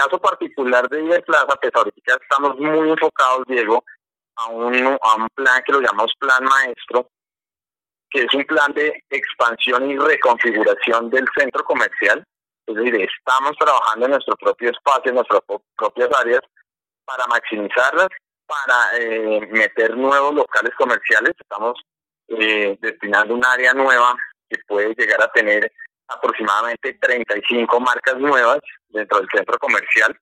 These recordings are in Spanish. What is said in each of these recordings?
caso particular de Iberplaza, pues ahorita estamos muy enfocados, Diego, a un, a un plan que lo llamamos Plan Maestro, que es un plan de expansión y reconfiguración del centro comercial. Es decir, estamos trabajando en nuestro propio espacio, en nuestras propias áreas, para maximizarlas, para eh, meter nuevos locales comerciales. Estamos eh, destinando un área nueva que puede llegar a tener aproximadamente 35 marcas nuevas dentro del centro comercial,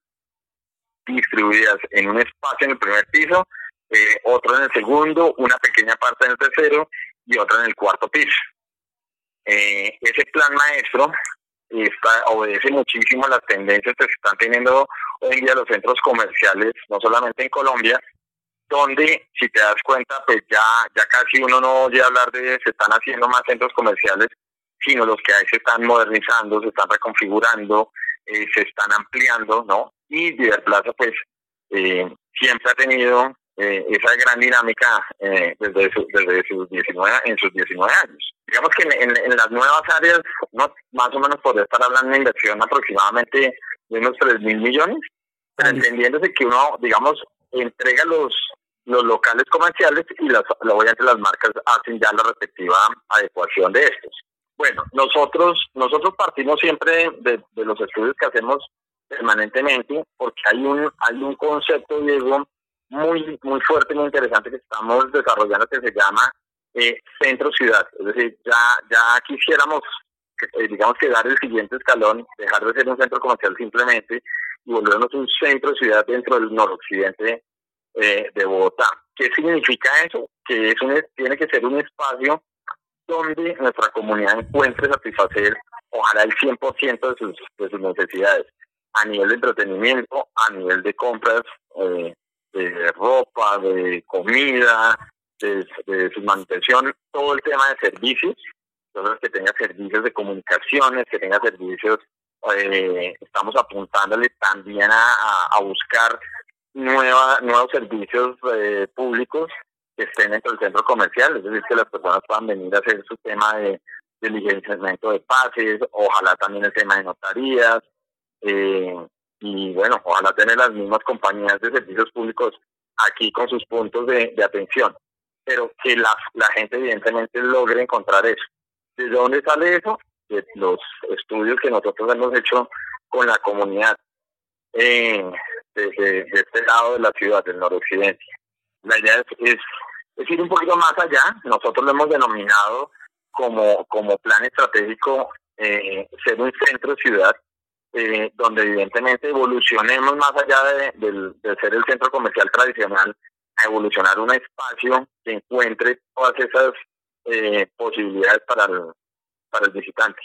distribuidas en un espacio en el primer piso, eh, otro en el segundo, una pequeña parte en el tercero y otra en el cuarto piso. Eh, ese plan maestro está, obedece muchísimo a las tendencias que se están teniendo hoy en día los centros comerciales, no solamente en Colombia, donde si te das cuenta, pues ya, ya casi uno no oye hablar de se están haciendo más centros comerciales, sino los que hay se están modernizando, se están reconfigurando, eh, se están ampliando, ¿no? Y Plaza, pues, eh, siempre ha tenido eh, esa gran dinámica desde, desde sus 19, en sus 19 años. Digamos que en, las nuevas áreas, ¿no? más o menos podría estar hablando de inversión aproximadamente de unos 3 mil millones, pero entendiéndose que uno, digamos, entrega los los locales comerciales y las, obviamente las marcas hacen ya la respectiva adecuación de estos. Bueno, nosotros, nosotros partimos siempre de, los estudios que hacemos permanentemente, porque hay un, hay un concepto, Diego, muy, muy fuerte, muy interesante que estamos desarrollando que se llama eh, centro-ciudad. Es decir, ya, ya quisiéramos, eh, digamos, que dar el siguiente escalón, dejar de ser un centro comercial simplemente y volvernos un centro-ciudad dentro del noroccidente eh, de Bogotá. ¿Qué significa eso? Que es un, tiene que ser un espacio donde nuestra comunidad encuentre satisfacer, ojalá el 100% de sus, de sus necesidades, a nivel de entretenimiento, a nivel de compras eh, de ropa, de comida, de, su manutención, todo el tema de servicios, entonces que tenga servicios de comunicaciones, que tenga servicios, eh, estamos apuntándole también a, buscar nueva, nuevos servicios eh, públicos estén dentro del centro comercial, es decir, que las personas puedan venir a hacer su tema de, diligenciamiento de pases, ojalá también el tema de notarías, eh, y bueno, ojalá tener las mismas compañías de servicios públicos aquí con sus puntos de, atención, pero que la, la gente evidentemente logre encontrar eso. ¿De dónde sale eso? De los estudios que nosotros hemos hecho con la comunidad eh, de, de, este lado de la ciudad, del noroccidente. La idea es es ir un poquito más allá. Nosotros lo hemos denominado como, como plan estratégico eh, ser un centro ciudad, eh, donde evidentemente evolucionemos más allá de, ser el centro comercial tradicional, a evolucionar un espacio que encuentre todas esas eh, posibilidades para para el visitante.